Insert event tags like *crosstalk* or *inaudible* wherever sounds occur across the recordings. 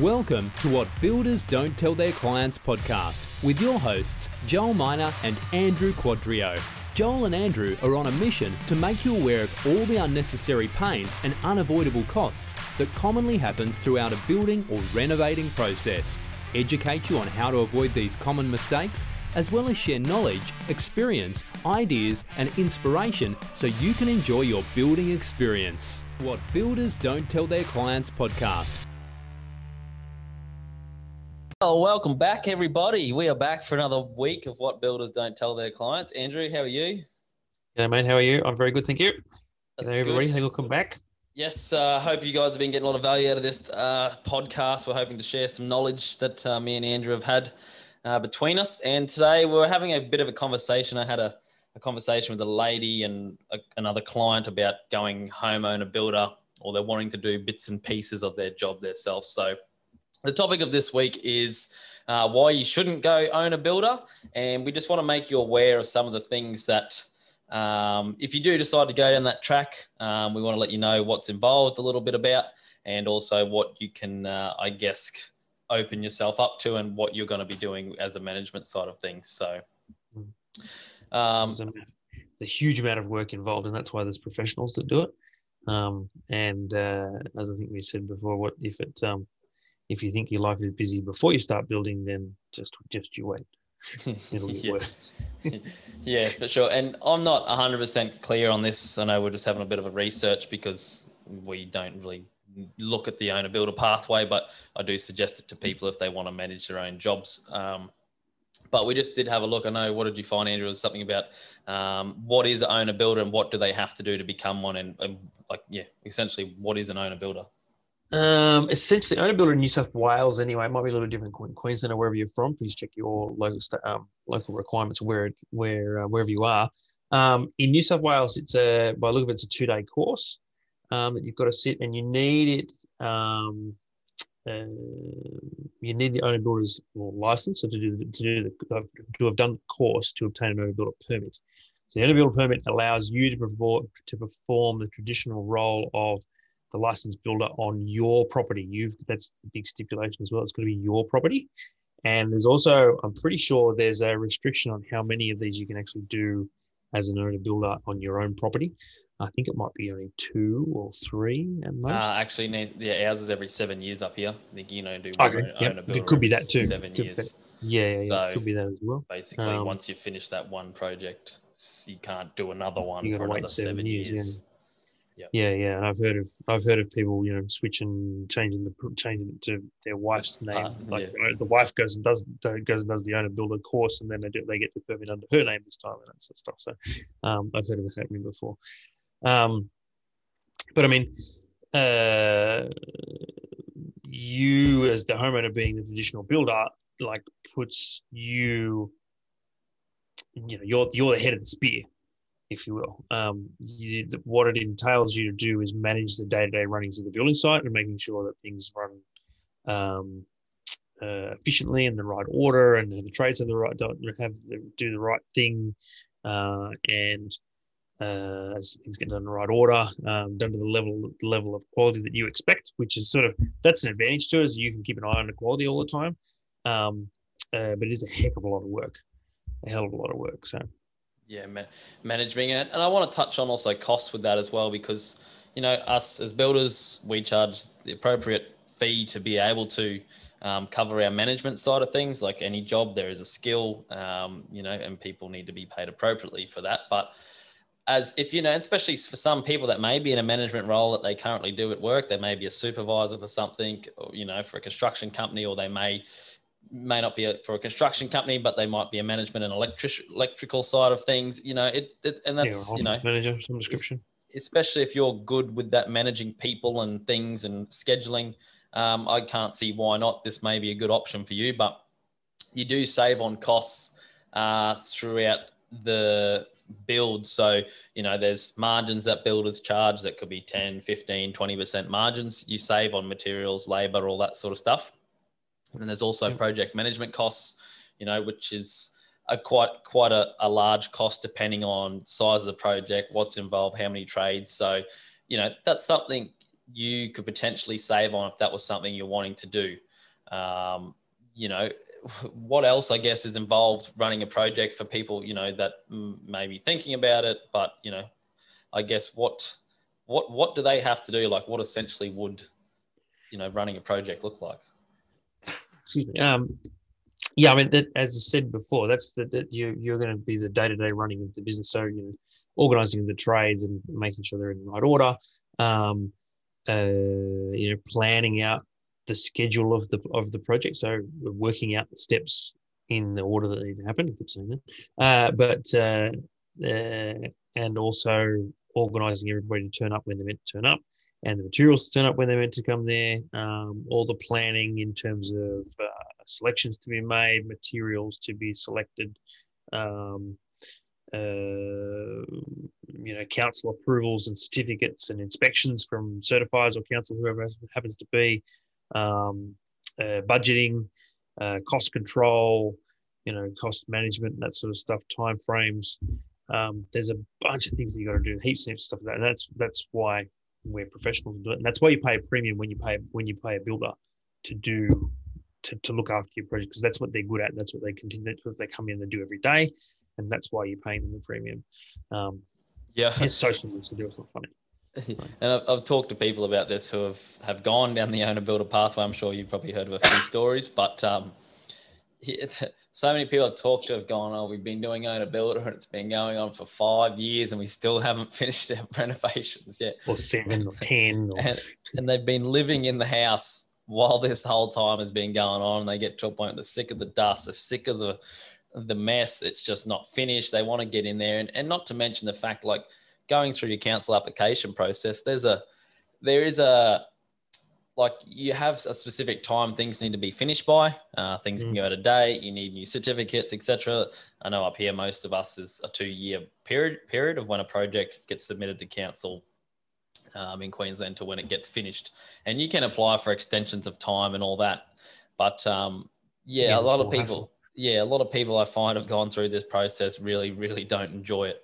Welcome to What Builders Don't Tell Their Clients podcast with your hosts, Joel Miner and Andrew Quadrio. Joel and Andrew are on a mission to make you aware of all the unnecessary pain and unavoidable costs that commonly happens throughout a building or renovating process, educate you on how to avoid these common mistakes, as well as share knowledge, experience, ideas, and inspiration so you can enjoy your building experience. What Builders Don't Tell Their Clients podcast well, welcome back, everybody. We are back for another week of what builders don't tell their clients. Andrew, how are you? Yeah, mate. How are you? I'm very good, thank you. That's G'day, everybody. Good. Welcome back. Yes, I uh, hope you guys have been getting a lot of value out of this uh, podcast. We're hoping to share some knowledge that uh, me and Andrew have had uh, between us. And today we're having a bit of a conversation. I had a, a conversation with a lady and a, another client about going homeowner builder, or they're wanting to do bits and pieces of their job themselves. So the topic of this week is uh, why you shouldn't go owner builder. And we just want to make you aware of some of the things that, um, if you do decide to go down that track, um, we want to let you know what's involved a little bit about and also what you can, uh, I guess, open yourself up to and what you're going to be doing as a management side of things. So, um, there's, a, there's a huge amount of work involved, and that's why there's professionals that do it. Um, and uh, as I think we said before, what if it um, if you think your life is busy before you start building, then just just you wait. *laughs* It'll get yeah. worse. *laughs* yeah, for sure. And I'm not 100% clear on this. I know we're just having a bit of a research because we don't really look at the owner builder pathway, but I do suggest it to people if they want to manage their own jobs. Um, but we just did have a look. I know. What did you find, Andrew? Was something about um, what is an owner builder and what do they have to do to become one? And, and like, yeah, essentially, what is an owner builder? Um, essentially, owner builder in New South Wales anyway. It might be a little different in Queensland or wherever you're from. Please check your local um, local requirements where where uh, wherever you are. Um, in New South Wales, it's a by look of it, it's a two day course um, that you've got to sit, and you need it. Um, uh, you need the owner builder's license to do to do the, to have done the course to obtain an owner builder permit. So the owner builder permit allows you to perform to perform the traditional role of the license builder on your property. You've that's the big stipulation as well. It's going to be your property. And there's also, I'm pretty sure there's a restriction on how many of these you can actually do as an owner builder on your own property. I think it might be only two or three at most. Uh, actually, yeah, ours is every seven years up here. I think you know do okay. owner yep. builder. It could be that too. Seven could years. Yeah, yeah, so could be that as well. Basically, um, once you finish that one project, you can't do another one for another seven, seven years. years. Yeah. Yeah. yeah, yeah, and I've heard of I've heard of people you know switching, changing the changing it to their wife's name. Uh, like yeah. the wife goes and does goes and does the owner builder course, and then they do they get the permit under her name this time and that sort of stuff. So um, I've heard of it happening before. Um, but I mean, uh, you as the homeowner being the traditional builder, like puts you, you know, you're you're the head of the spear if you will. Um, you, what it entails you to do is manage the day-to-day runnings of the building site and making sure that things run um, uh, efficiently in the right order, and the trades have the right have the, do the right thing, uh, and uh, things get done in the right order, um, done to the level the level of quality that you expect, which is sort of that's an advantage to us. You can keep an eye on the quality all the time, um, uh, but it is a heck of a lot of work, a hell of a lot of work. So yeah, ma- managing it. And I want to touch on also costs with that as well, because, you know, us as builders, we charge the appropriate fee to be able to um, cover our management side of things. Like any job, there is a skill, um, you know, and people need to be paid appropriately for that. But as if you know, especially for some people that may be in a management role that they currently do at work, they may be a supervisor for something, or, you know, for a construction company, or they may may not be a, for a construction company, but they might be a management and electric electrical side of things. You know, it, it and that's yeah, you know manager some description. Especially if you're good with that managing people and things and scheduling, um, I can't see why not. This may be a good option for you, but you do save on costs uh, throughout the build. So, you know, there's margins that builders charge that could be 10, 15, 20% margins. You save on materials, labor, all that sort of stuff. And then there's also project management costs, you know, which is a quite quite a, a large cost depending on size of the project, what's involved, how many trades. So, you know, that's something you could potentially save on if that was something you're wanting to do. Um, you know, *laughs* what else I guess is involved running a project for people, you know, that may be thinking about it, but you know, I guess what what what do they have to do? Like, what essentially would you know running a project look like? Excuse me. Um, yeah, I mean, that, as I said before, that's the that you you're going to be the day to day running of the business. So you know, organizing the trades and making sure they're in the right order. Um, uh, you know, planning out the schedule of the of the project. So working out the steps in the order that they happen. I keep saying that, uh, but uh, uh, and also organising everybody to turn up when they're meant to turn up, and the materials to turn up when they're meant to come there. Um, all the planning in terms of uh, selections to be made, materials to be selected. Um, uh, you know, council approvals and certificates and inspections from certifiers or council, whoever happens to be, um, uh, budgeting, uh, cost control, you know, cost management, that sort of stuff, time frames. Um, there's a bunch of things that you got to do, heaps of stuff like that. And that's that's why we're professionals do it, and that's why you pay a premium when you pay when you pay a builder to do to, to look after your project because that's what they're good at. That's what they continue. That's what they come in and do every day, and that's why you're paying them a premium. Um, yeah, it's so simple to do. It's not funny. *laughs* and I've, I've, talked to people about this who have, have gone down the owner builder pathway. I'm sure you've probably heard of a few *coughs* stories, but um, *laughs* so many people I've talked to have gone, oh, we've been doing owner builder and it's been going on for five years and we still haven't *laughs* finished our renovations yet. Or seven or 10. Or... And, and they've been living in the house while this whole time has been going on. And they get to a point they're sick of the dust, they're sick of the the mess. It's just not finished. They want to get in there. And, and not to mention the fact like going through your council application process, there's a there is a like you have a specific time things need to be finished by. Uh, things mm. can go out of date. You need new certificates, etc. I know up here most of us is a two-year period period of when a project gets submitted to council um, in Queensland to when it gets finished, and you can apply for extensions of time and all that. But um, yeah, yeah, a lot of people, hassle. yeah, a lot of people I find have gone through this process really, really don't enjoy it.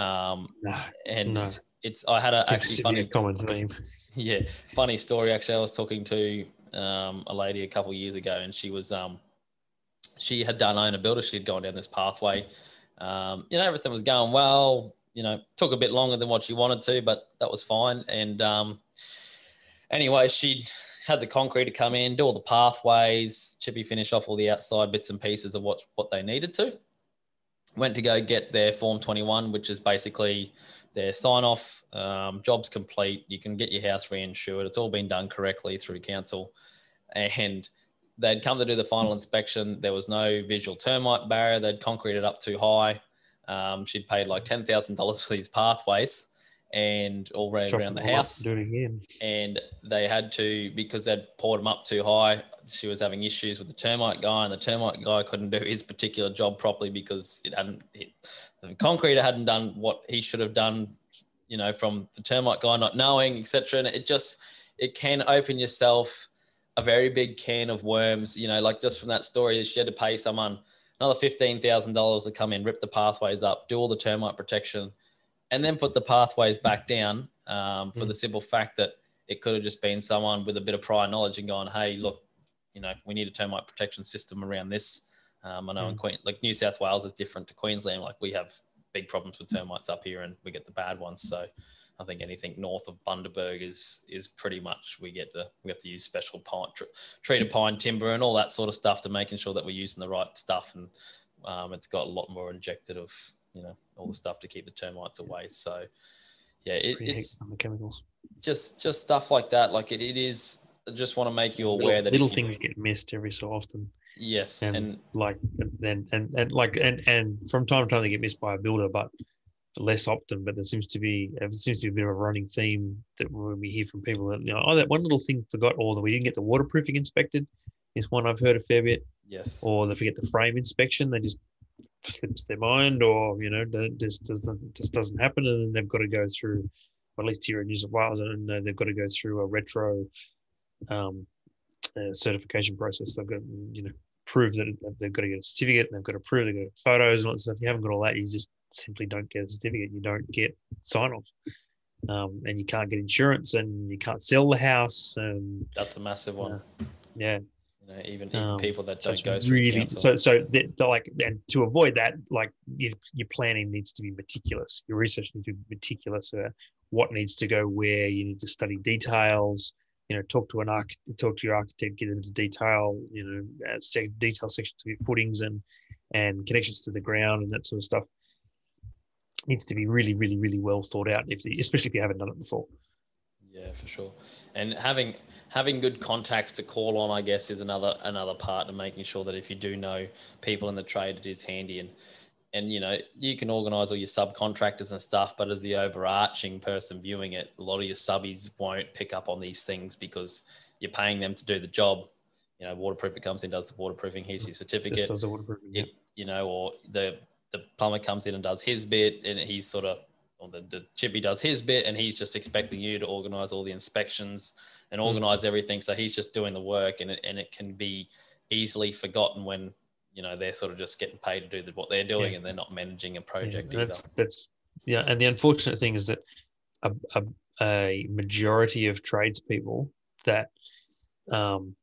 Um, no, and no. it's I had a it's actually funny common theme *laughs* Yeah, funny story. Actually, I was talking to um, a lady a couple years ago, and she was um, she had done owner builder. She had gone down this pathway. Um, you know, everything was going well. You know, took a bit longer than what she wanted to, but that was fine. And um, anyway, she had the concrete to come in, do all the pathways, chippy finish off all the outside bits and pieces of what what they needed to. Went to go get their form 21, which is basically their sign off, um, job's complete. You can get your house reinsured. It's all been done correctly through council. And they'd come to do the final inspection. There was no visual termite barrier. They'd concreted up too high. Um, she'd paid like $10,000 for these pathways and all ran around the house. And they had to, because they'd poured them up too high, she was having issues with the termite guy, and the termite guy couldn't do his particular job properly because it hadn't, it, the concreter hadn't done what he should have done, you know, from the termite guy not knowing, etc. And it just, it can open yourself a very big can of worms, you know, like just from that story, she had to pay someone another $15,000 to come in, rip the pathways up, do all the termite protection and then put the pathways back down um, for mm. the simple fact that it could have just been someone with a bit of prior knowledge and gone, hey, look, you know, we need a termite protection system around this. Um, I know mm. in Queen, like New South Wales is different to Queensland. Like we have big problems with termites up here, and we get the bad ones. So I think anything north of Bundaberg is is pretty much we get the we have to use special pine tr- treated pine timber and all that sort of stuff to making sure that we're using the right stuff, and um, it's got a lot more injected of you know all the stuff to keep the termites away. So yeah, it, it's chemicals. Just just stuff like that. Like it, it is. I just want to make you aware little, that little things get missed every so often. Yes, and, and like and, and and like and and from time to time they get missed by a builder, but less often. But there seems to be there seems to be a bit of a running theme that when we hear from people that you know, oh, that one little thing forgot, or that we didn't get the waterproofing inspected, is one I've heard a fair bit. Yes. Or they forget the frame inspection. They just slips their mind or you know just doesn't just doesn't happen and then they've got to go through at least here in New South Wales and they've got to go through a retro um, uh, certification process. They've got you know prove that they've got to get a certificate and they've got to prove they've got photos and all that stuff. You haven't got all that you just simply don't get a certificate. You don't get sign off. Um, and you can't get insurance, and you can't sell the house, and That's a massive one. yeah, You know, even, even Um, people that don't go through really council. so so the, the, like and to avoid that like your, your planning needs to be meticulous. Your research needs to be meticulous uh, what needs to go where. You need to study details you know talk to an arch talk to your architect get into detail you know uh, detail sections of your footings and and connections to the ground and that sort of stuff needs to be really really really well thought out if the, especially if you haven't done it before Yeah, for sure. And having having good contacts to call on, I guess, is another another part of making sure that if you do know people in the trade, it is handy. And and you know you can organise all your subcontractors and stuff, but as the overarching person viewing it, a lot of your subbies won't pick up on these things because you're paying them to do the job. You know, waterproofing comes in, does the waterproofing. Here's your just certificate does the waterproofing yeah. it, you know, or the the plumber comes in and does his bit, and he's sort of, or the, the chippy does his bit, and he's just expecting you to organise all the inspections and Mm. organise everything. So he's just doing the work, and it, and it can be easily forgotten when you know they're sort of just getting paid to do what they're doing, Yeah. and they're not managing a Yeah, project that's either. that's yeah, and the unfortunate thing is that a, a, a majority of tradespeople that um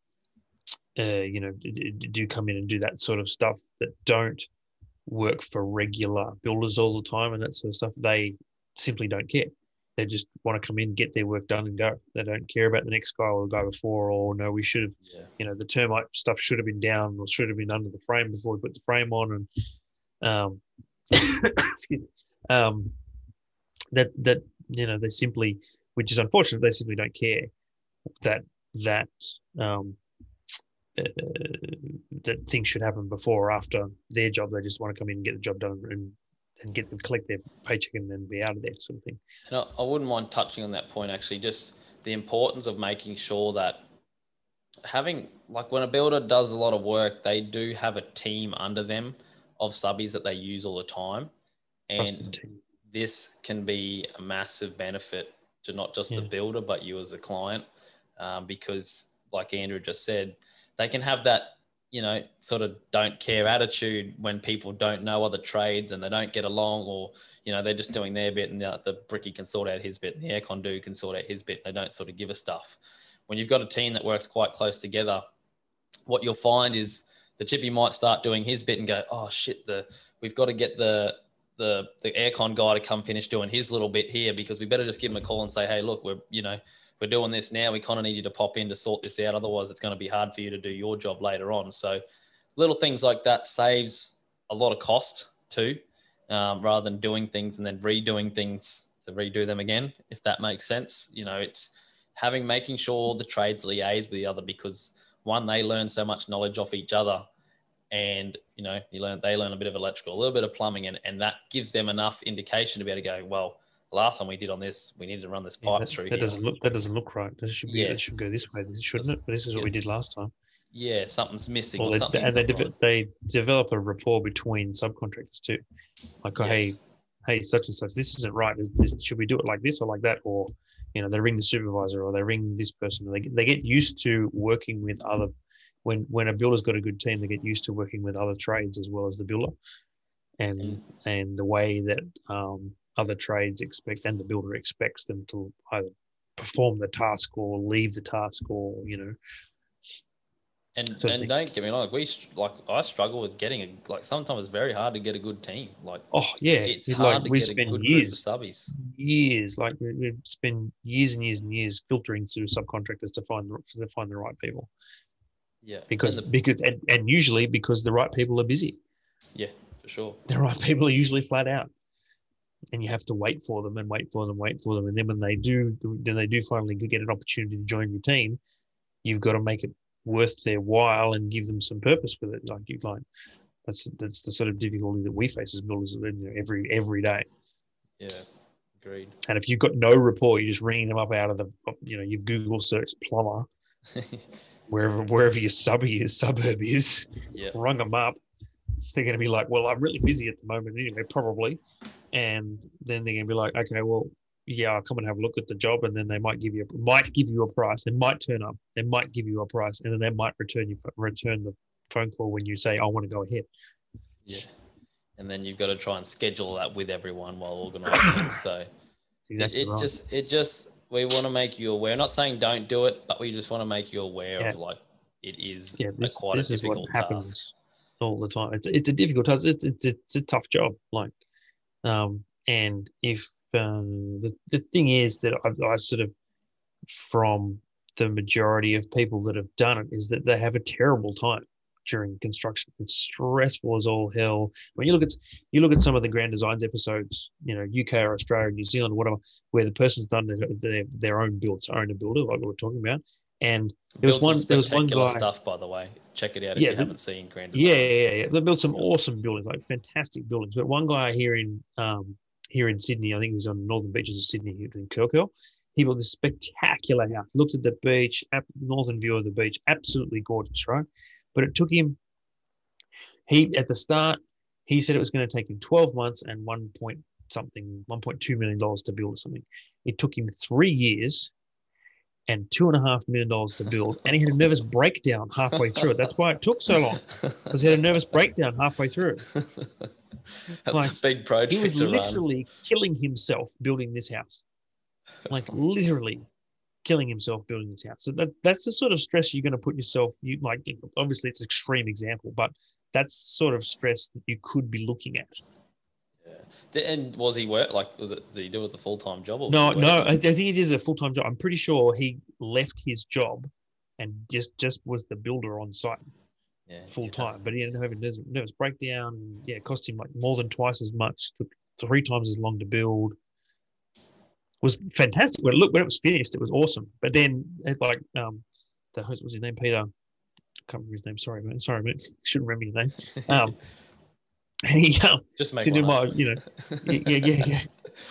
uh, you know do come in and do that sort of stuff that don't work for regular builders all the time and that sort of stuff they simply don't care they just want to come in get their work done and go. They don't care about the next guy or the guy before or no we should have Yeah, you know the termite stuff should have been down or should have been under the frame before we put the frame on and um, *coughs* um that that you know they simply which is unfortunate they simply don't care that that um uh, that things should happen before or after their job. They just want to come in and get the job done and and get them collect their paycheck and then be out of there sort of thing. And I, I wouldn't mind touching on that point actually. Just the importance of making sure that having like when a builder does a lot of work, they do have a team under them of subbies that they use all the time, Trust the and this can be a massive benefit to not just the builder but you as a client, um, because like Andrew just said, they can have that you know sort of don't care attitude when people don't know other trades and they don't get along or you know they're just doing their bit and the, the bricky can sort out his bit and the aircon dude can sort out his bit And they don't sort of give a stuff. When you've got a team that works quite close together what you'll find is the chippy might start doing his bit and go oh shit the we've got to get the the the aircon guy to come finish doing his little bit here because we better just give him a call and say hey look we're you know we're doing this now. We kind of need you to pop in to sort this out. Otherwise, it's going to be hard for you to do your job later on. So, little things like that saves a lot of cost too, um, rather than doing things and then redoing things to redo them again. If that makes sense, you know, it's having making sure the trades liaise with the other because one, they learn so much knowledge off each other, and you know, you learn they learn a bit of electrical, a little bit of plumbing, and and that gives them enough indication to be able to go, well, last time we did on this, we needed to run this Yeah, pipe that, through that here. doesn't look that doesn't look right. This should be Yeah. it should go this way, this shouldn't it? But this is what we did last time. yeah, something's missing Or or they, something. and they, deve- they develop a rapport between subcontractors too. Like, oh, hey, hey, such and such, this isn't right. Is this, should we do it like this or like that? Or, you know, they ring the supervisor or they ring this person. They, get- they get used to working with other. When when a builder's got a good team, they get used to working with other trades as well as the builder, and Mm. and the way that um, other trades expect and the builder expects them to either perform the task or leave the task or you know And So and don't get me wrong, like we like I struggle with getting a like sometimes it's very hard to get a good team. Like oh yeah it's it's hard like to we get a spend good years group of subbies. years like we, we've spent years and years and years filtering through subcontractors to find the, to find the right people Yeah, because and the- because and, and usually because the right people are busy yeah, for sure. the right people are usually flat out and you have to wait for them and wait for them wait for them. And then when they do then they do finally get an opportunity to join your team you've got to make it worth their while and give them some purpose with it. Like you like that's that's the sort of difficulty that we face as builders you know, every every day. Yeah, agreed. and if you've got no rapport you're just ringing them up out of the you know you've google searched plumber *laughs* wherever wherever your sub is suburb is yeah, rung them up, they're going to be like, well, I'm really busy at the moment anyway, probably. And then they're going to be like, okay, well, yeah, I'll come and have a look at the job. And then they might give you, a, might give you a price. They might turn up. They might give you a price. And then they might return you, return the phone call when you say, I want to go ahead. yeah. And then you've got to try and schedule that with everyone while organising it. So *coughs* exactly it, it right. just it just we want to make you aware. Not saying don't do it, but we just want to make you aware of like it is yeah, a this, quite this a is what difficult happens task. all the time. It's it's a difficult task. It's it's it's a tough job. Like, um, and if uh, the the thing is that I've I sort of from the majority of people that have done it is that they have a terrible time during construction. It's stressful as all hell. When you look at you look at some of the grand designs episodes, you know, UK or Australia, New Zealand, whatever, where the person's done their their, their own builds, owner builder, like we we're talking about, and there was one there was one guy. stuff, by the way. Check it out if Yeah, you the- haven't seen Grand Yeah, Designs. yeah, yeah. They built some awesome buildings, like fantastic buildings. But one guy here in um, here in Sydney, I think he's on the northern beaches of Sydney, in Kirkhill. He built this spectacular house. Looked at the beach, northern view of the beach, absolutely gorgeous, right? But it took him. He at the start, he said it was going to take him twelve months and one point something, one point two million dollars to build or something. It took him three years. And two and a half million dollars to build, and he had a nervous breakdown halfway through it. That's why it took so long because he had a nervous breakdown halfway through. It. *laughs* That's Like, a big project He was to run. literally killing himself building this house. Like *laughs* literally killing himself building this house. So that's that's the sort of stress you're going to put yourself. You like obviously it's an extreme example, but that's sort of stress that you could be looking at. And was he work like was it did he do it as a full time job? Or No, no, I, think it is a full time job. I'm pretty sure he left his job and just just was the builder on site. yeah, full time, but he ended up having nervous, nervous breakdown. Yeah, it cost him like more than twice as much, took three times as long to build. Was fantastic. When it look when it was finished, it was awesome. But then it like um the host was his name Peter. I can't remember his name. Sorry, man. Sorry, man. *laughs* Shouldn't remember your name. Um, *laughs* *laughs* he um, Just make said one "Oh, you know, *laughs* yeah, yeah, yeah.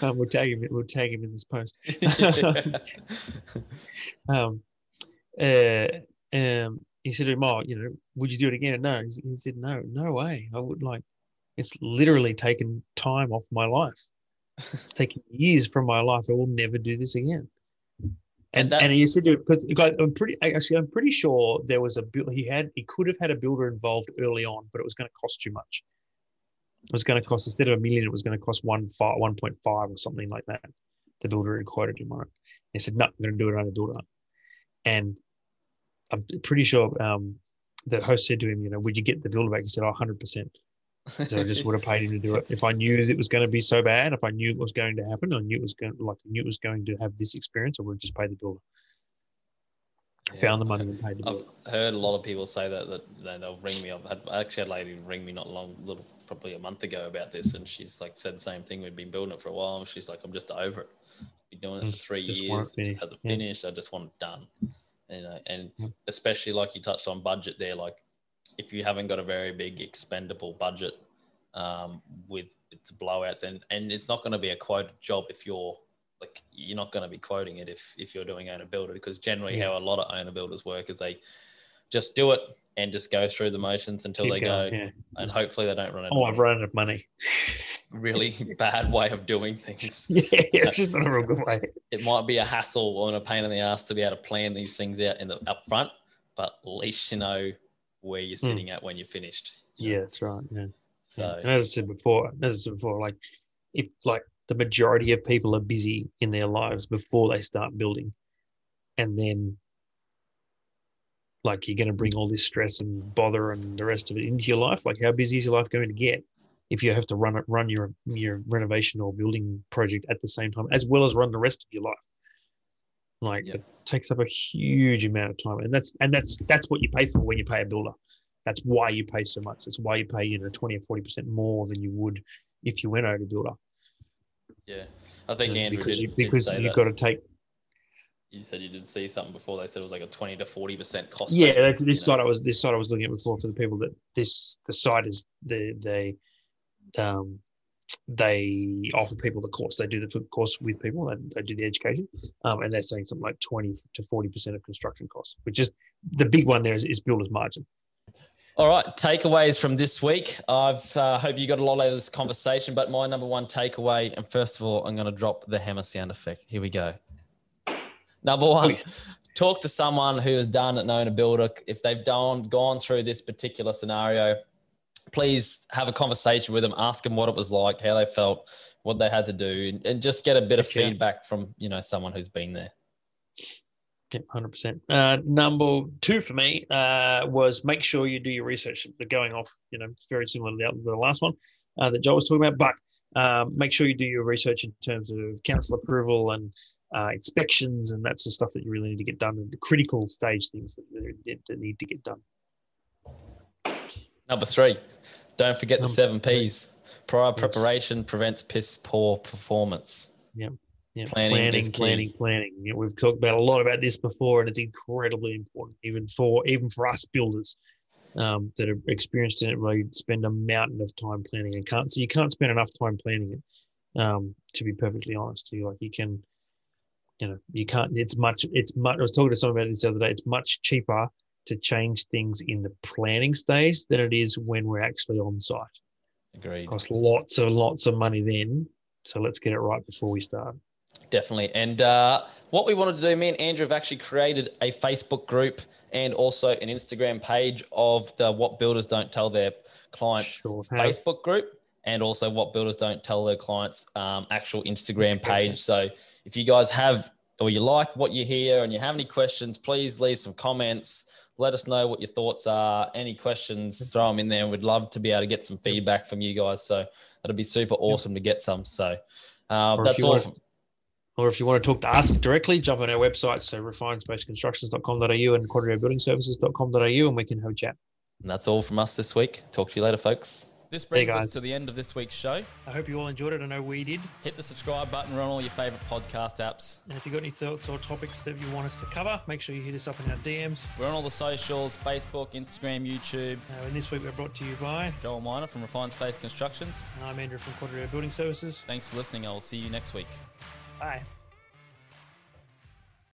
Um, we'll tag him. We'll tag him in this post. *laughs* um, uh, um, he said to him, "Oh, you know, would you do it again?" No, he, said, "No, no way. I would like. It's literally taken time off my life. It's taken years from my life. I will never do this again." And that- and he said because I'm pretty actually I'm pretty sure there was a build he had he could have had a builder involved early on, but it was going to cost too much. Was going to cost instead of a million, it was going to cost one five, one point five or something like that. The builder had quoted him on it. He said, "No, I'm going to do it. To do it." And I'm pretty sure um, the host said to him, "You know, would you get the builder back?" He said, "Oh, 100 percent." So I just would have paid him to do it. If I knew it was going to be so bad, if I knew it was going to happen, I knew it was going like I knew it was going to have this experience, I would have just paid the builder. Yeah. Found the money and paid the I've heard a lot of people say that that they- they'll ring me up. I had- I actually had a lady ring me not long, little probably a month ago about this, and she's like said the same thing. We've been building it for a while. and She's like, I'm just over it. Been doing it for Mm, three just years. It just hasn't Yeah. finished. I just want it done. You know, and Yep. especially like you touched on budget there, like if you haven't got a very big expendable budget um, with its blowouts, and and it's not going to be a quoted job if you're like you're not going to be quoting it if if you're doing owner builder because generally Yeah. how a lot of owner builders work is they just do it and just go through the motions until Keep they going, go yeah. and hopefully they don't run out Oh, of I've run out of money. *laughs* really *laughs* bad way of doing things yeah, *laughs* it's just not a real good way. it might be a hassle and a pain in the ass to be able to plan these things out in the up front but at least you know where you're sitting at when you're finished you know? Hmm. Yeah, that's right. Yeah. so And as I said before, as I said before, like if like the majority of people are busy in their lives before they start building, and then like you're going to bring all this stress and bother and the rest of it into your life. Like, how busy is your life going to get if you have to run it, run your your renovation or building project at the same time, as well as run the rest of your life? Like, it takes up a huge amount of time, and that's and that's that's what you pay for when you pay a builder. That's why you pay so much. That's why you pay, you know, 20 or 40% more than you would if you went out to builder. Yeah i think andrew because did, you, did because say you've that. got to take, you said you didn't see something before they said it was like a 20 to 40 percent cost yeah, saving, that's, this you know? site I was, this site I was looking at before for the people that this, the site is, the they, um, they offer people the course. They do the course with people. They, they do the education, um, and they're saying something like twenty to forty percent of construction costs. Which is the big one. There is, is builder's margin. All right, takeaways from this week. I've uh, hope you got a lot out of this conversation, but my number one takeaway, and first of all, I'm going to drop the hammer sound effect. Here we go. Number one, talk to someone who has done it, known a builder. If they've done gone through this particular scenario, please have a conversation with them. Ask them what it was like, how they felt, what they had to do, and, and just get a bit of Yeah. feedback from you know someone who's been there. Hundred percent. Uh, number two for me uh, was make sure you do your research. They're going off, you know, it's very similar to the, the last one uh, that Joel was talking about, but um, make sure you do your research in terms of council approval and uh, inspections and that sort of stuff that you really need to get done, and the critical stage things that, that, need to get done. Number three, don't forget the seven. P's. Prior Yes. preparation prevents piss poor performance. Yeah, Planning planning, planning, planning. You know, we've talked about a lot about this before, and it's incredibly important, even for even for us builders um, that are experienced in it. Really spend a mountain of time planning and can't. So you can't spend enough time planning it. Um, to be perfectly honest, to you like you can, you know, you can't. It's much. It's much. I was talking to someone about this the other day. It's much cheaper to change things in the planning stage than it is when we're actually on site. Agreed. costs lots and lots of money then. So let's get it right before we start. Definitely. And uh, what we wanted to do, me and Andrew have actually created a Facebook group and also an Instagram page of the What Builders Don't Tell Their Clients Sure. Facebook group and also What Builders Don't Tell Their Clients um, actual Instagram page. So if you guys have or you like what you hear and you have any questions, please leave some comments. Let us know what your thoughts are. Any questions, throw them in there. We'd love to be able to get some feedback from you guys. So that'd be super awesome to get some. So uh, that's all. From, Or if you want to talk to us directly, jump on our website, so refinespaceconstructions.com.au and quadriobuildingservices.com.au, and we can have a chat. and that's all from us this week. Talk to you later, folks. This brings us to the end of this week's show. I hope you all enjoyed it. I know we did. Hit the subscribe button. We're on all your favorite podcast apps. And if you've got any thoughts or topics that you want us to cover, make sure you hit us up in our DMs. We're on all the socials Facebook, Instagram, YouTube. Uh, and this week we're brought to you by, Joel Miner from Refined Space Constructions. and I'm Andrew from Quadrio Building Services. Thanks for listening. I will see you next week. Bye.